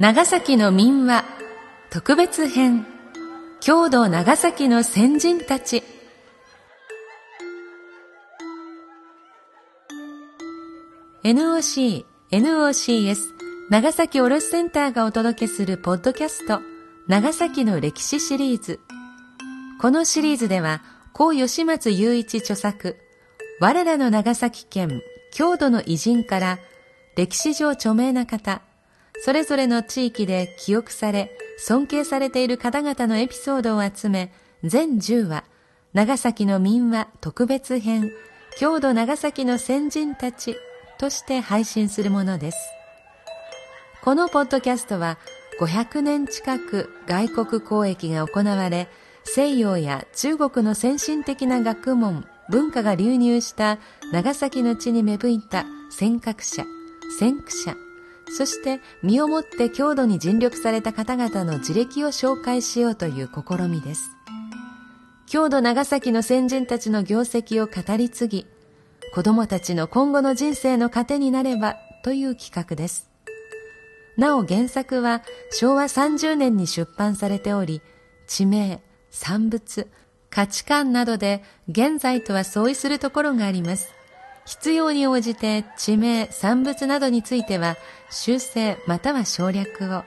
長崎の民話特別編郷土長崎の先人たち。NOC、NOCS 長崎卸センターがお届けするポッドキャスト長崎の歴史シリーズ。このシリーズでは高吉松雄一著作我らの長崎県郷土の偉人から歴史上著名な方それぞれの地域で記憶され、尊敬されている方々のエピソードを集め、全10話、長崎の民話特別編、郷土長崎の先人たちとして配信するものです。このポッドキャストは、500年近く外国交易が行われ、西洋や中国の先進的な学問、文化が流入した長崎の地に芽吹いた尖閣者、先駆者、そして身をもって郷土に尽力された方々の自歴を紹介しようという試みです。郷土長崎の先人たちの業績を語り継ぎ、子供たちの今後の人生の糧になればという企画です。なお原作は昭和30年に出版されており、地名、産物、価値観などで現在とは相違するところがあります。必要に応じて地名、産物などについては修正または省略を、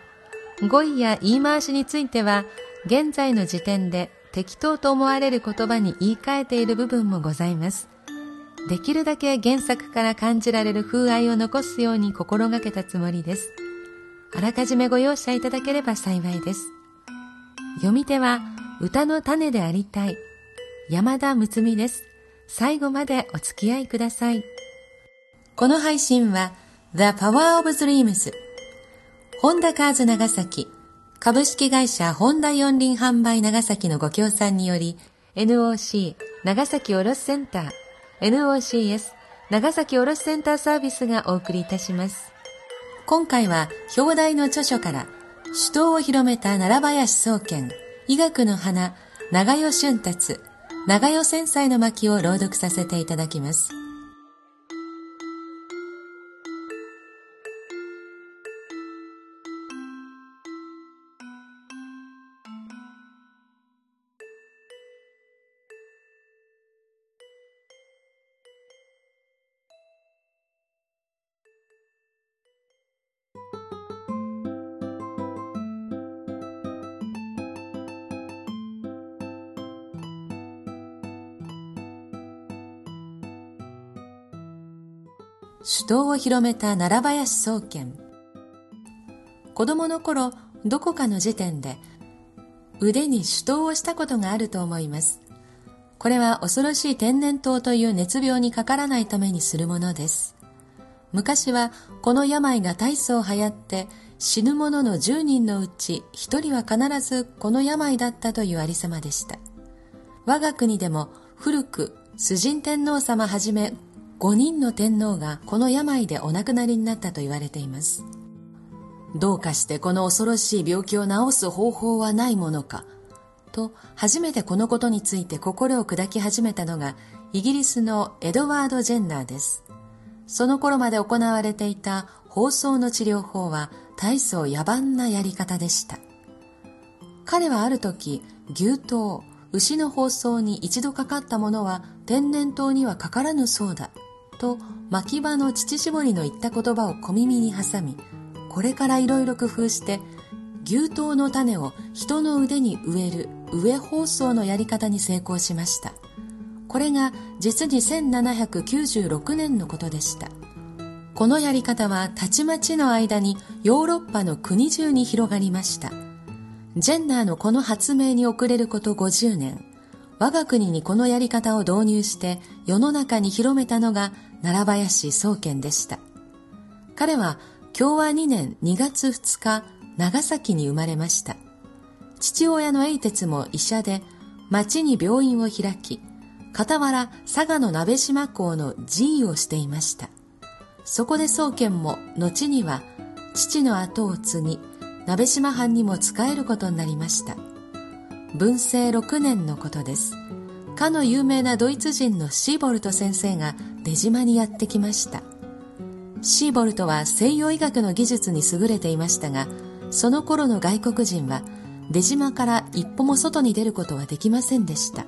語彙や言い回しについては現在の時点で適当と思われる言葉に言い換えている部分もございます。できるだけ原作から感じられる風合いを残すように心がけたつもりです。あらかじめご容赦いただければ幸いです。読み手は歌の種でありたい山田睦美です。最後までお付き合いください。この配信は The Power of Dreams ホンダカーズ長崎株式会社ホンダ四輪販売長崎のご協賛により NOC 長崎卸センター NOCS 長崎卸センターサービスがお送りいたします。今回は表題の著書から首都を広めた奈良林総研医学の花長与俊達長与繊細の巻を朗読させていただきます。首都を広めた奈良林総研。子供の頃どこかの時点で腕に手刀をしたことがあると思います。これは恐ろしい天然痘という熱病にかからないためにするものです。昔はこの病が大層流行って死ぬ者の10人のうち1人は必ずこの病だったというありさまでした。我が国でも古く崇神天皇様はじめ5人の天皇がこの病でお亡くなりになったと言われています。どうかしてこの恐ろしい病気を治す方法はないものか、と初めてこのことについて心を砕き始めたのがイギリスのエドワード・ジェンナーです。その頃まで行われていた放送の治療法は大層野蛮なやり方でした。彼はある時、牛刀、牛の放送に一度かかったものは天然痘にはかからぬそうだと牧場の乳搾りの言った言葉を小耳に挟みこれからいろいろ工夫して牛刀の種を人の腕に植える植え包装のやり方に成功しました。これが実に1796年のことでした。このやり方はたちまちの間にヨーロッパの国中に広がりました。ジェンナーのこの発明に遅れること50年。我が国にこのやり方を導入して世の中に広めたのが奈良林宗賢でした。彼は共和2年2月2日、長崎に生まれました。父親の英鉄も医者で、町に病院を開き、傍ら佐賀の鍋島港の寺医をしていました。そこで宗賢も後には父の後を継ぎ、鍋島藩にも仕えることになりました。文政6年のことです。かの有名なドイツ人のシーボルト先生が出島にやってきました。シーボルトは西洋医学の技術に優れていましたが、その頃の外国人は出島から一歩も外に出ることはできませんでした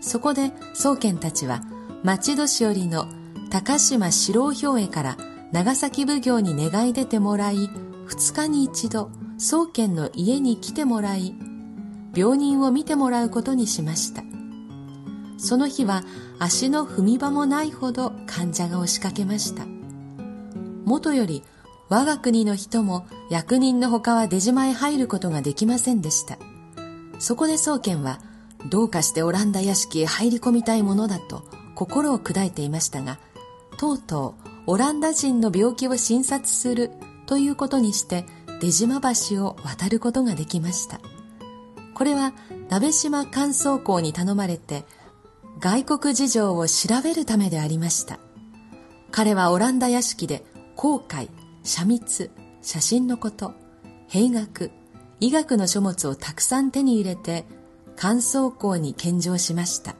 そこで宗賢たちは町年寄りの高島四郎兵衛から長崎奉行に願い出てもらい二日に一度宗賢の家に来てもらい病人を見てもらうことにしましたその日は足の踏み場もないほど患者が押しかけましたもとより我が国の人も役人のほかは出島へ入ることができませんでした。そこで宗賢は、どうかしてオランダ屋敷へ入り込みたいものだと心を砕いていましたが、とうとうオランダ人の病気を診察するということにして出島橋を渡ることができました。これは鍋島乾燥校に頼まれて外国事情を調べるためでありました。彼はオランダ屋敷で航海、写密、写真のこと、兵学、医学の書物をたくさん手に入れて、乾燥校に献上しました。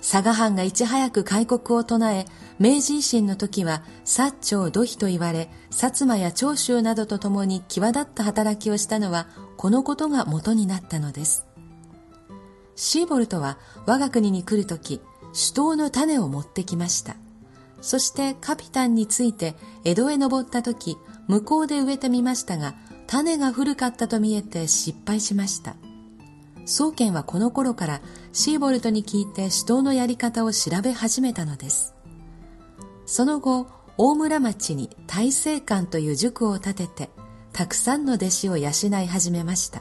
佐賀藩がいち早く開国を唱え、明治維新の時は、薩長土肥と言われ、薩摩や長州などと共に際立った働きをしたのは、このことが元になったのです。シーボルトは我が国に来る時、首都の種を持ってきました。そしてカピタンについて江戸へ登った時、向こうで植えてみましたが、種が古かったと見えて失敗しました。宗賢はこの頃からシーボルトに聞いて首都のやり方を調べ始めたのです。その後、大村町に大聖館という塾を建てて、たくさんの弟子を養い始めました。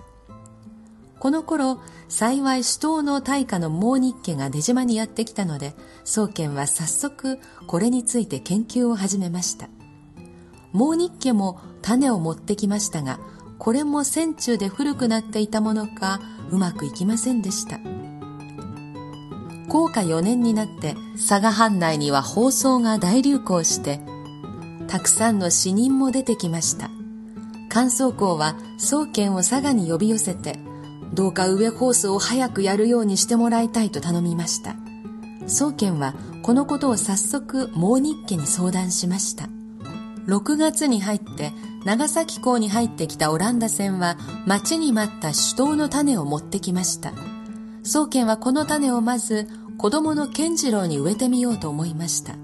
この頃、幸い首都の大家の毛日家が出島にやってきたので、宗賢は早速これについて研究を始めました。毛日家も種を持ってきましたが、これも戦中で古くなっていたものか、うまくいきませんでした。高価4年になって佐賀藩内には放送が大流行して、たくさんの死人も出てきました。関宗公は宗賢を佐賀に呼び寄せて、どうか上コースを早くやるようにしてもらいたいと頼みました。宗賢はこのことを早速毛日家に相談しました。6月に入って長崎港に入ってきたオランダ船は待ちに待った首都の種を持ってきました。宗賢はこの種をまず子供の健次郎に植えてみようと思いました。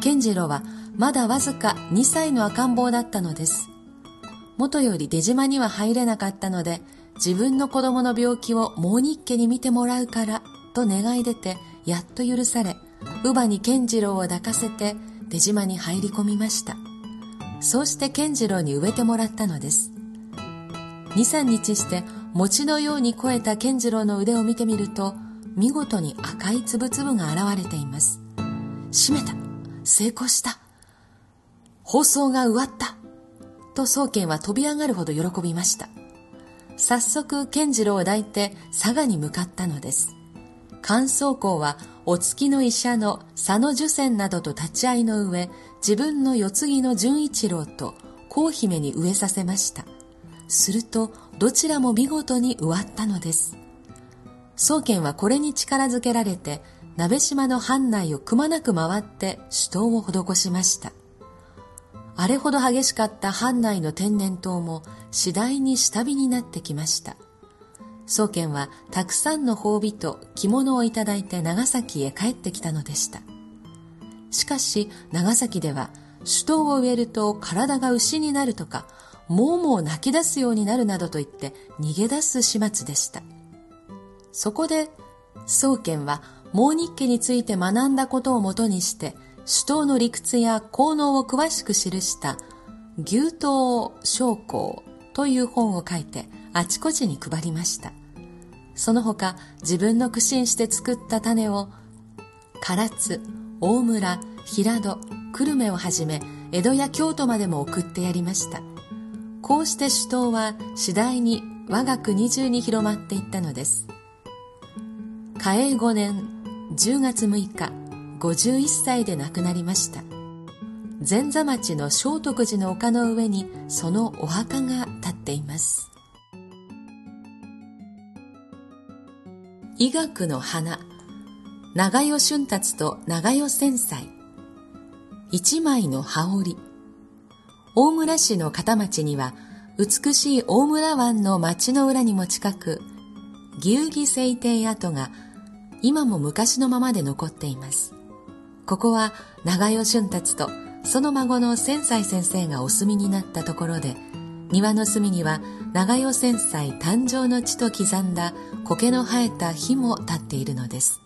健次郎はまだわずか2歳の赤ん坊だったのです。元より出島には入れなかったので自分の子供の病気を毛日家に見てもらうからと願い出てやっと許され乳母に健次郎を抱かせて出島に入り込みました。そうして健次郎に植えてもらったのです。23日して餅のように肥えた健次郎の腕を見てみると見事に赤い粒々が現れています。閉めた。成功した。放送が終わった。と宗賢は飛び上がるほど喜びました早速健次郎を抱いて佐賀に向かったのです。関宗公はお月の医者の佐野受仙などと立ち会いの上、自分の世継ぎの純一郎と皇姫に植えさせました。すると、どちらも見事に植わったのです。宗賢はこれに力づけられて、鍋島の藩内をくまなく回って首都を施しました。あれほど激しかった藩内の天然痘も次第に下火になってきました。宗賢はたくさんの褒美と着物をいただいて長崎へ帰ってきたのでした。しかし長崎では首都を植えると体が牛になるとか、もうもう泣き出すようになるなどと言って逃げ出す始末でした。そこで宗賢は毛日記について学んだことをもとにして首都の理屈や効能を詳しく記した牛刀将校という本を書いてあちこちに配りました。その他自分の苦心して作った種を唐津、大村、平戸、久留米をはじめ江戸や京都までも送ってやりました。こうして首都は次第に我が国中に広まっていったのです。嘉永5年10月6日、51歳で亡くなりました。前座町の聖徳寺の丘の上にそのお墓が建っています。医学の花。長与春達と長与繊細一枚の羽織。大村市の片町には美しい大村湾の町の裏にも近く、牛木聖帝跡が今も昔のままで残っています。ここは長与俊達とその孫の千歳先生がお住みになったところで、庭の隅には長与千歳誕生の地と刻んだ苔の生えた火も立っているのです。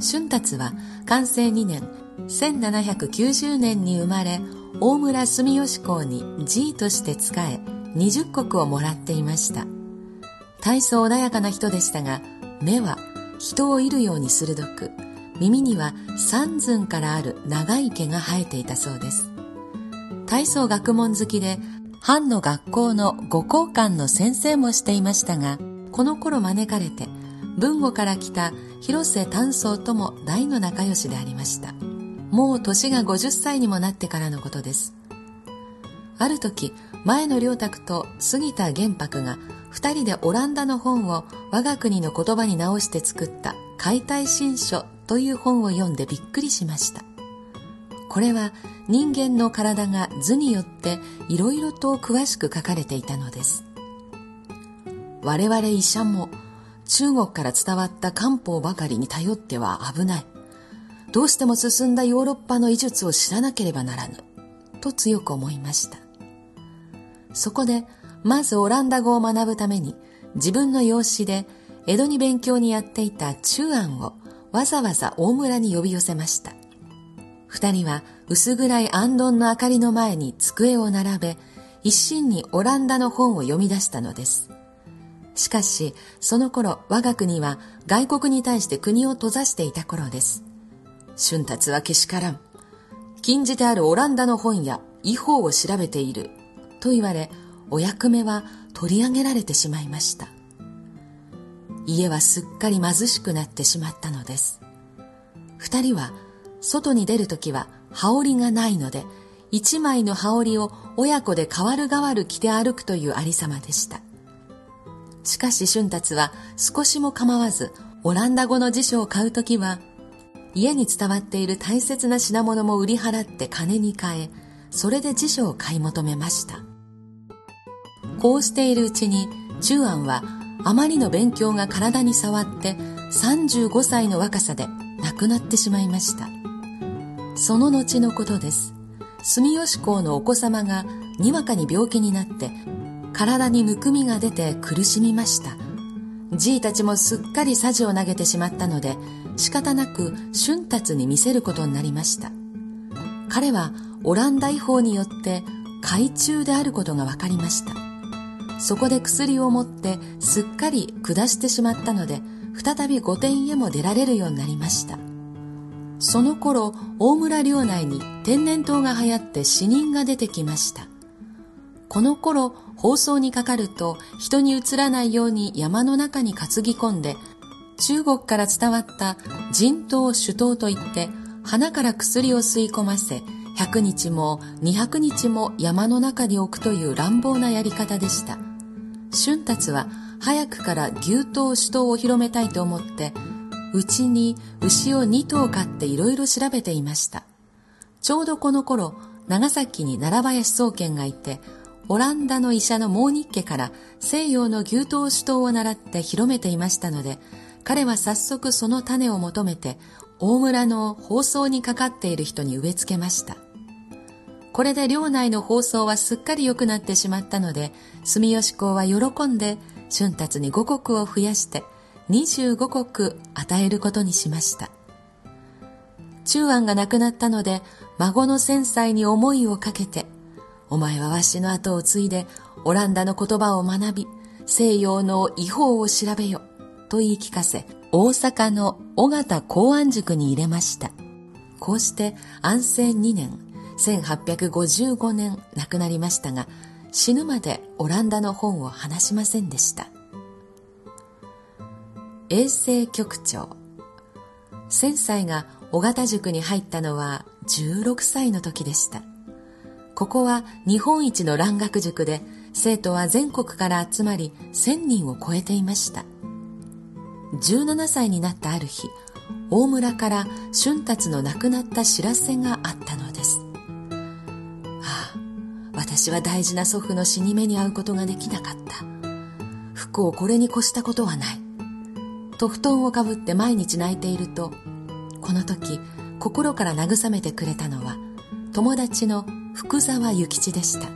俊達は完成2年、1790年に生まれ、大村住吉公に寺医として仕え、20石をもらっていました。大層穏やかな人でしたが、目は人を射るように鋭く、耳には三寸からある長い毛が生えていたそうです。大層学問好きで、藩の学校の五校官の先生もしていましたが、この頃招かれて、文語から来た広瀬丹宗とも大の仲良しでありました。もう年が50歳にもなってからのことです。ある時、前の良卓と杉田玄白が二人でオランダの本を我が国の言葉に直して作った解体新書という本を読んでびっくりしました。これは人間の体が図によっていろいろと詳しく書かれていたのです。我々医者も中国から伝わった漢方ばかりに頼っては危ない。どうしても進んだヨーロッパの医術を知らなければならぬ、と強く思いました。そこで、まずオランダ語を学ぶために、自分の養子で江戸に勉強にやっていた中安をわざわざ大村に呼び寄せました。二人は薄暗い安頓の明かりの前に机を並べ、一心にオランダの本を読み出したのです。しかし、その頃我が国は外国に対して国を閉ざしていた頃です。春達はけしからん。禁じてあるオランダの本や違法を調べている。と言われ、お役目は取り上げられてしまいました。家はすっかり貧しくなってしまったのです。二人は外に出るときは羽織がないので、一枚の羽織を親子で代わる代わる着て歩くというありさまでした。しかし春達は少しも構わず、オランダ語の辞書を買うときは家に伝わっている大切な品物も売り払って金に換え、それで辞書を買い求めました。こうしているうちに、中安はあまりの勉強が体に触って35歳の若さで亡くなってしまいました。その後のことです。住吉公のお子様がにわかに病気になって体にむくみが出て苦しみました。じいたちもすっかりさじを投げてしまったので仕方なく春達に見せることになりました彼はオランダ違法によって海中であることが分かりましたそこで薬を持ってすっかり下してしまったので再び御殿へも出られるようになりました。その頃大村領内に天然痘が流行って死人が出てきました。この頃放送にかかると人にうつらないように山の中に担ぎ込んで中国から伝わった人頭酒頭といって鼻から薬を吸い込ませ100日も200日も山の中に置くという乱暴なやり方でした。春達は早くから牛頭酒頭を広めたいと思ってうちに牛を2頭飼っていろいろ調べていましたちょうどこの頃長崎に奈良林宗賢がいてオランダの医者のモーニッケから西洋の牛頭酒頭を習って広めていましたので彼は早速その種を求めて大村の放送にかかっている人に植え付けました。これで領内の放送はすっかり良くなってしまったので、住吉公は喜んで春達に五国を増やして25国与えることにしました。中安が亡くなったので、孫の繊細に思いをかけて、お前はわしの後を継いで、オランダの言葉を学び、西洋の違法を調べよ。と言い聞かせ、大阪の尾形公安塾に入れました。こうして安政2年、1855年亡くなりましたが、死ぬまでオランダの本を話しませんでした。衛生局長。千歳が尾形塾に入ったのは16歳の時でした。ここは日本一の蘭学塾で、生徒は全国から集まり1000人を超えていました。17歳になったある日、大村から春達の亡くなった知らせがあったのです。私は大事な祖父の死に目に遭うことができなかった。不幸これに越したことはない。と布団をかぶって毎日泣いていると、この時、心から慰めてくれたのは、友達の福沢諭吉でした。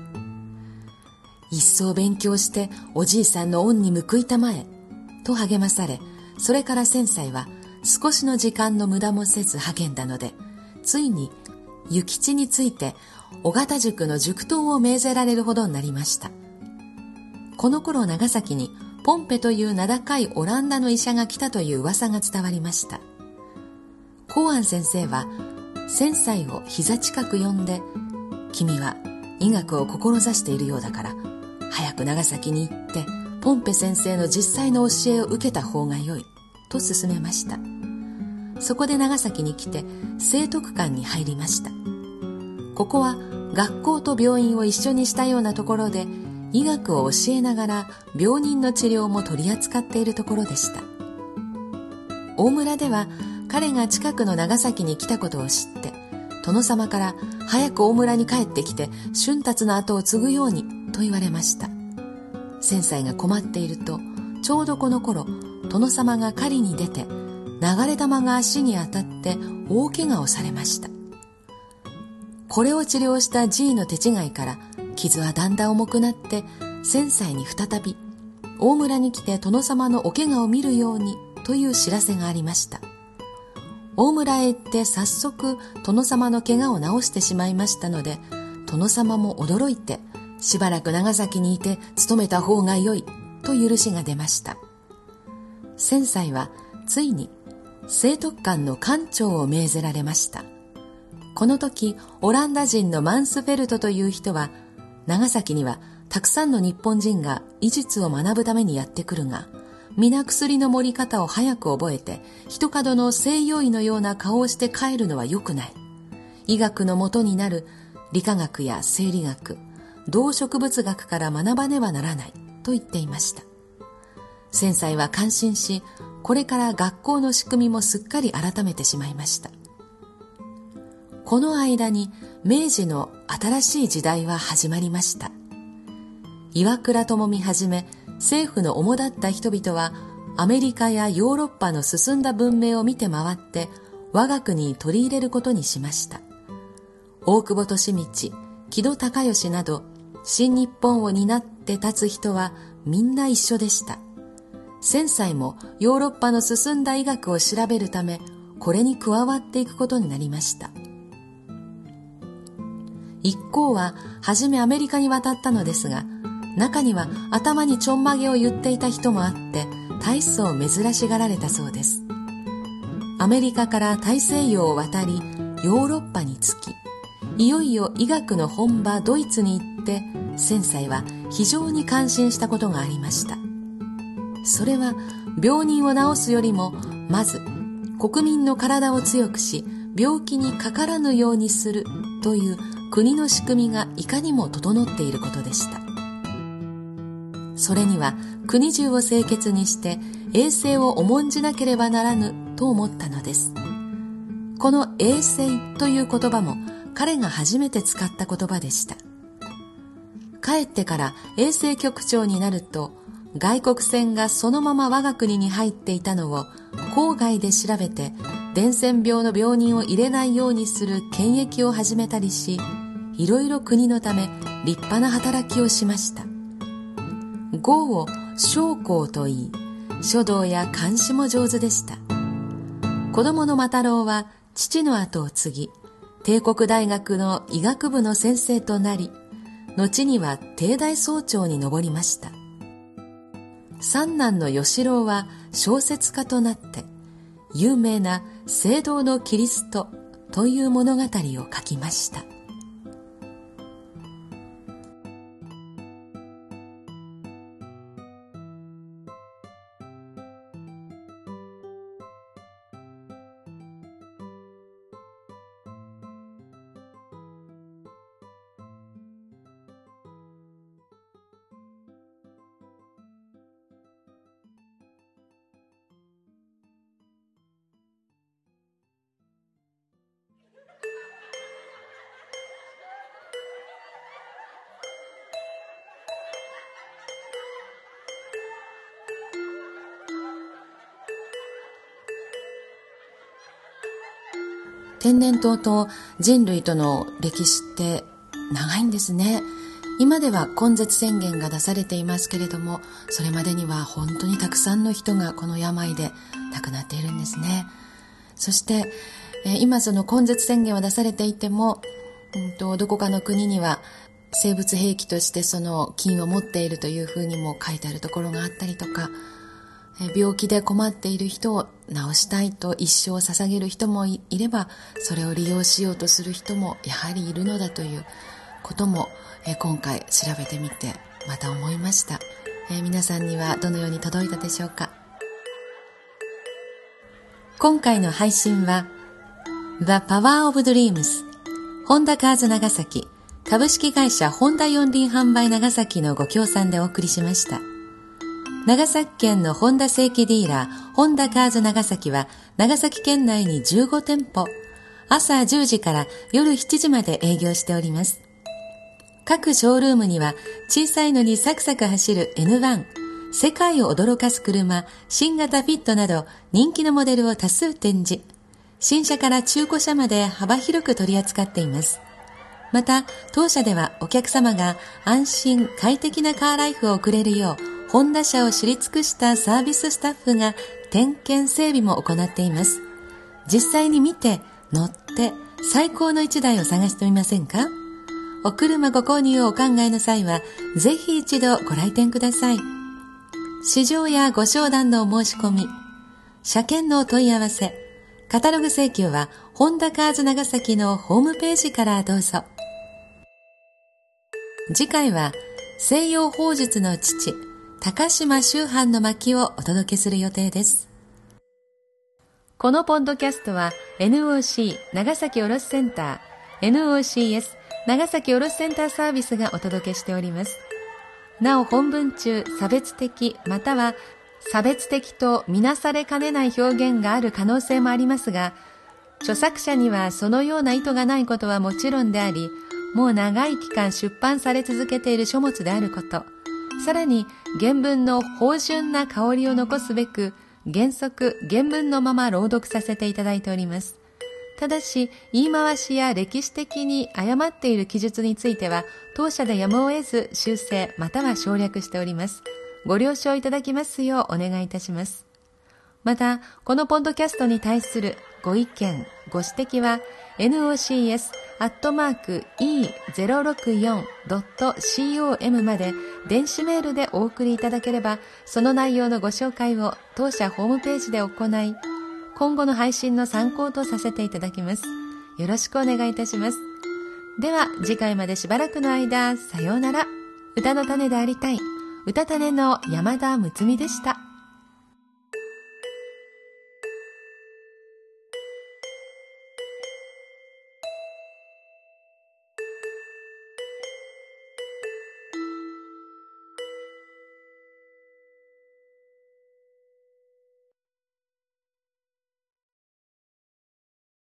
一層勉強しておじいさんの恩に報いたまえ、と励まされ、それから千歳は少しの時間の無駄もせず励んだので、ついに諭吉について尾形塾の塾頭を命ぜられるほどになりました。この頃長崎にポンペという名高いオランダの医者が来たという噂が伝わりました。公安先生は、千歳を膝近く呼んで、君は医学を志しているようだから、早く長崎に行って、ポンペ先生の実際の教えを受けた方がよい、と勧めました。そこで長崎に来て、聖徳館に入りました。ここは学校と病院を一緒にしたようなところで、医学を教えながら病人の治療も取り扱っているところでした。大村では彼が近くの長崎に来たことを知って、殿様から早く大村に帰ってきて春達の後を継ぐようにと言われました。千歳が困っていると、ちょうどこの頃、殿様が狩りに出て、流れ玉が足に当たって大怪我をされました。これを治療した G の手違いから傷はだんだん重くなって千歳に再び大村に来て殿様のお怪我を見るようにという知らせがありました。大村へ行って早速殿様の怪我を治してしまいましたので、殿様も驚いて、しばらく長崎にいて勤めた方がよいと許しが出ました。千歳はついに聖徳館の館長を命ぜられました。この時、オランダ人のマンスフェルトという人は、長崎にはたくさんの日本人が医術を学ぶためにやってくるが、皆薬の盛り方を早く覚えて、一角の西洋医のような顔をして帰るのは良くない。医学の元になる理化学や生理学、動植物学から学ばねばならないと言っていました。先歳は感心し、これから学校の仕組みもすっかり改めてしまいました。この間に明治の新しい時代は始まりました。岩倉智美はじめ政府の主だった人々はアメリカやヨーロッパの進んだ文明を見て回って我が国に取り入れることにしました。大久保利道、木戸孝允など新日本を担って立つ人はみんな一緒でした。千歳もヨーロッパの進んだ医学を調べるためこれに加わっていくことになりました。一行は初めアメリカに渡ったのですが中には頭にちょんまげを言っていた人もあって大層珍しがられたそうです。アメリカから大西洋を渡りヨーロッパに着きいよいよ医学の本場ドイツに行って千歳は非常に感心したことがありました。それは病人を治すよりもまず国民の体を強くし病気にかからぬようにするという国の仕組みがいかにも整っていることでしたそれには国中を清潔にして衛生を重んじなければならぬと思ったのです。この衛生という言葉も彼が初めて使った言葉でした。帰ってから衛生局長になると外国船がそのまま我が国に入っていたのを郊外で調べて伝染病の病人を入れないようにする検疫を始めたりしいろいろ国のため立派な働きをしました。語を将校と言い、書道や漢詩も上手でした。子供の馬太郎は父の後を継ぎ、帝国大学の医学部の先生となり、後には帝大総長に上りました。三男の吉郎は小説家となって、有名な聖堂のキリストという物語を書きました。天然痘と人類との歴史って長いんですね。今では根絶宣言が出されていますけれども、それまでには本当にたくさんの人がこの病で亡くなっているんですね。そして、え今その根絶宣言は出されていても、うんと、どこかの国には生物兵器としてその菌を持っているというふうにも書いてあるところがあったりとか、病気で困っている人を治したいと一生捧げる人もいればそれを利用しようとする人もやはりいるのだということも今回調べてみてまた思いました、え皆さんにはどのように届いたでしょうか？今回の配信は The Power of Dreams ホンダカーズ長崎株式会社ホンダ四輪販売長崎のご協賛でお送りしました。長崎県のホンダ正規ディーラー、ホンダカーズ長崎は、長崎県内に15店舗、朝10時から夜7時まで営業しております。各ショールームには、小さいのにサクサク走る N1、世界を驚かす車、新型フィットなど人気のモデルを多数展示。新車から中古車まで幅広く取り扱っています。また、当社ではお客様が安心快適なカーライフを送れるよう、ホンダ車を知り尽くしたサービススタッフが点検整備も行っています。実際に見て、乗って、最高の一台を探してみませんか？お車ご購入をお考えの際は、ぜひ一度ご来店ください。市場やご商談のお申し込み、車検のお問い合わせ、カタログ請求は、ホンダカーズ長崎のホームページからどうぞ。次回は、西洋法術の父、高島周藩の巻をお届けする予定です。このポッドキャストは NOC 長崎卸センター NOCS 長崎卸センターサービスがお届けしております。なお本文中差別的または差別的とみなされかねない表現がある可能性もありますが、著作者にはそのような意図がないことはもちろんであり、もう長い期間出版され続けている書物であること、さらに原文の芳醇な香りを残すべく原則原文のまま朗読させていただいております。ただし、言い回しや歴史的に誤っている記述については、当社でやむを得ず修正または省略しております。ご了承いただきますようお願いいたします。また、このポッドキャストに対するご意見、ご指摘は、nocs nocs.e064.com まで電子メールでお送りいただければ、その内容のご紹介を当社ホームページで行い、今後の配信の参考とさせていただきます。よろしくお願いいたします。では、次回までしばらくの間、さようなら。歌の種でありたい。歌種の山田睦美でした。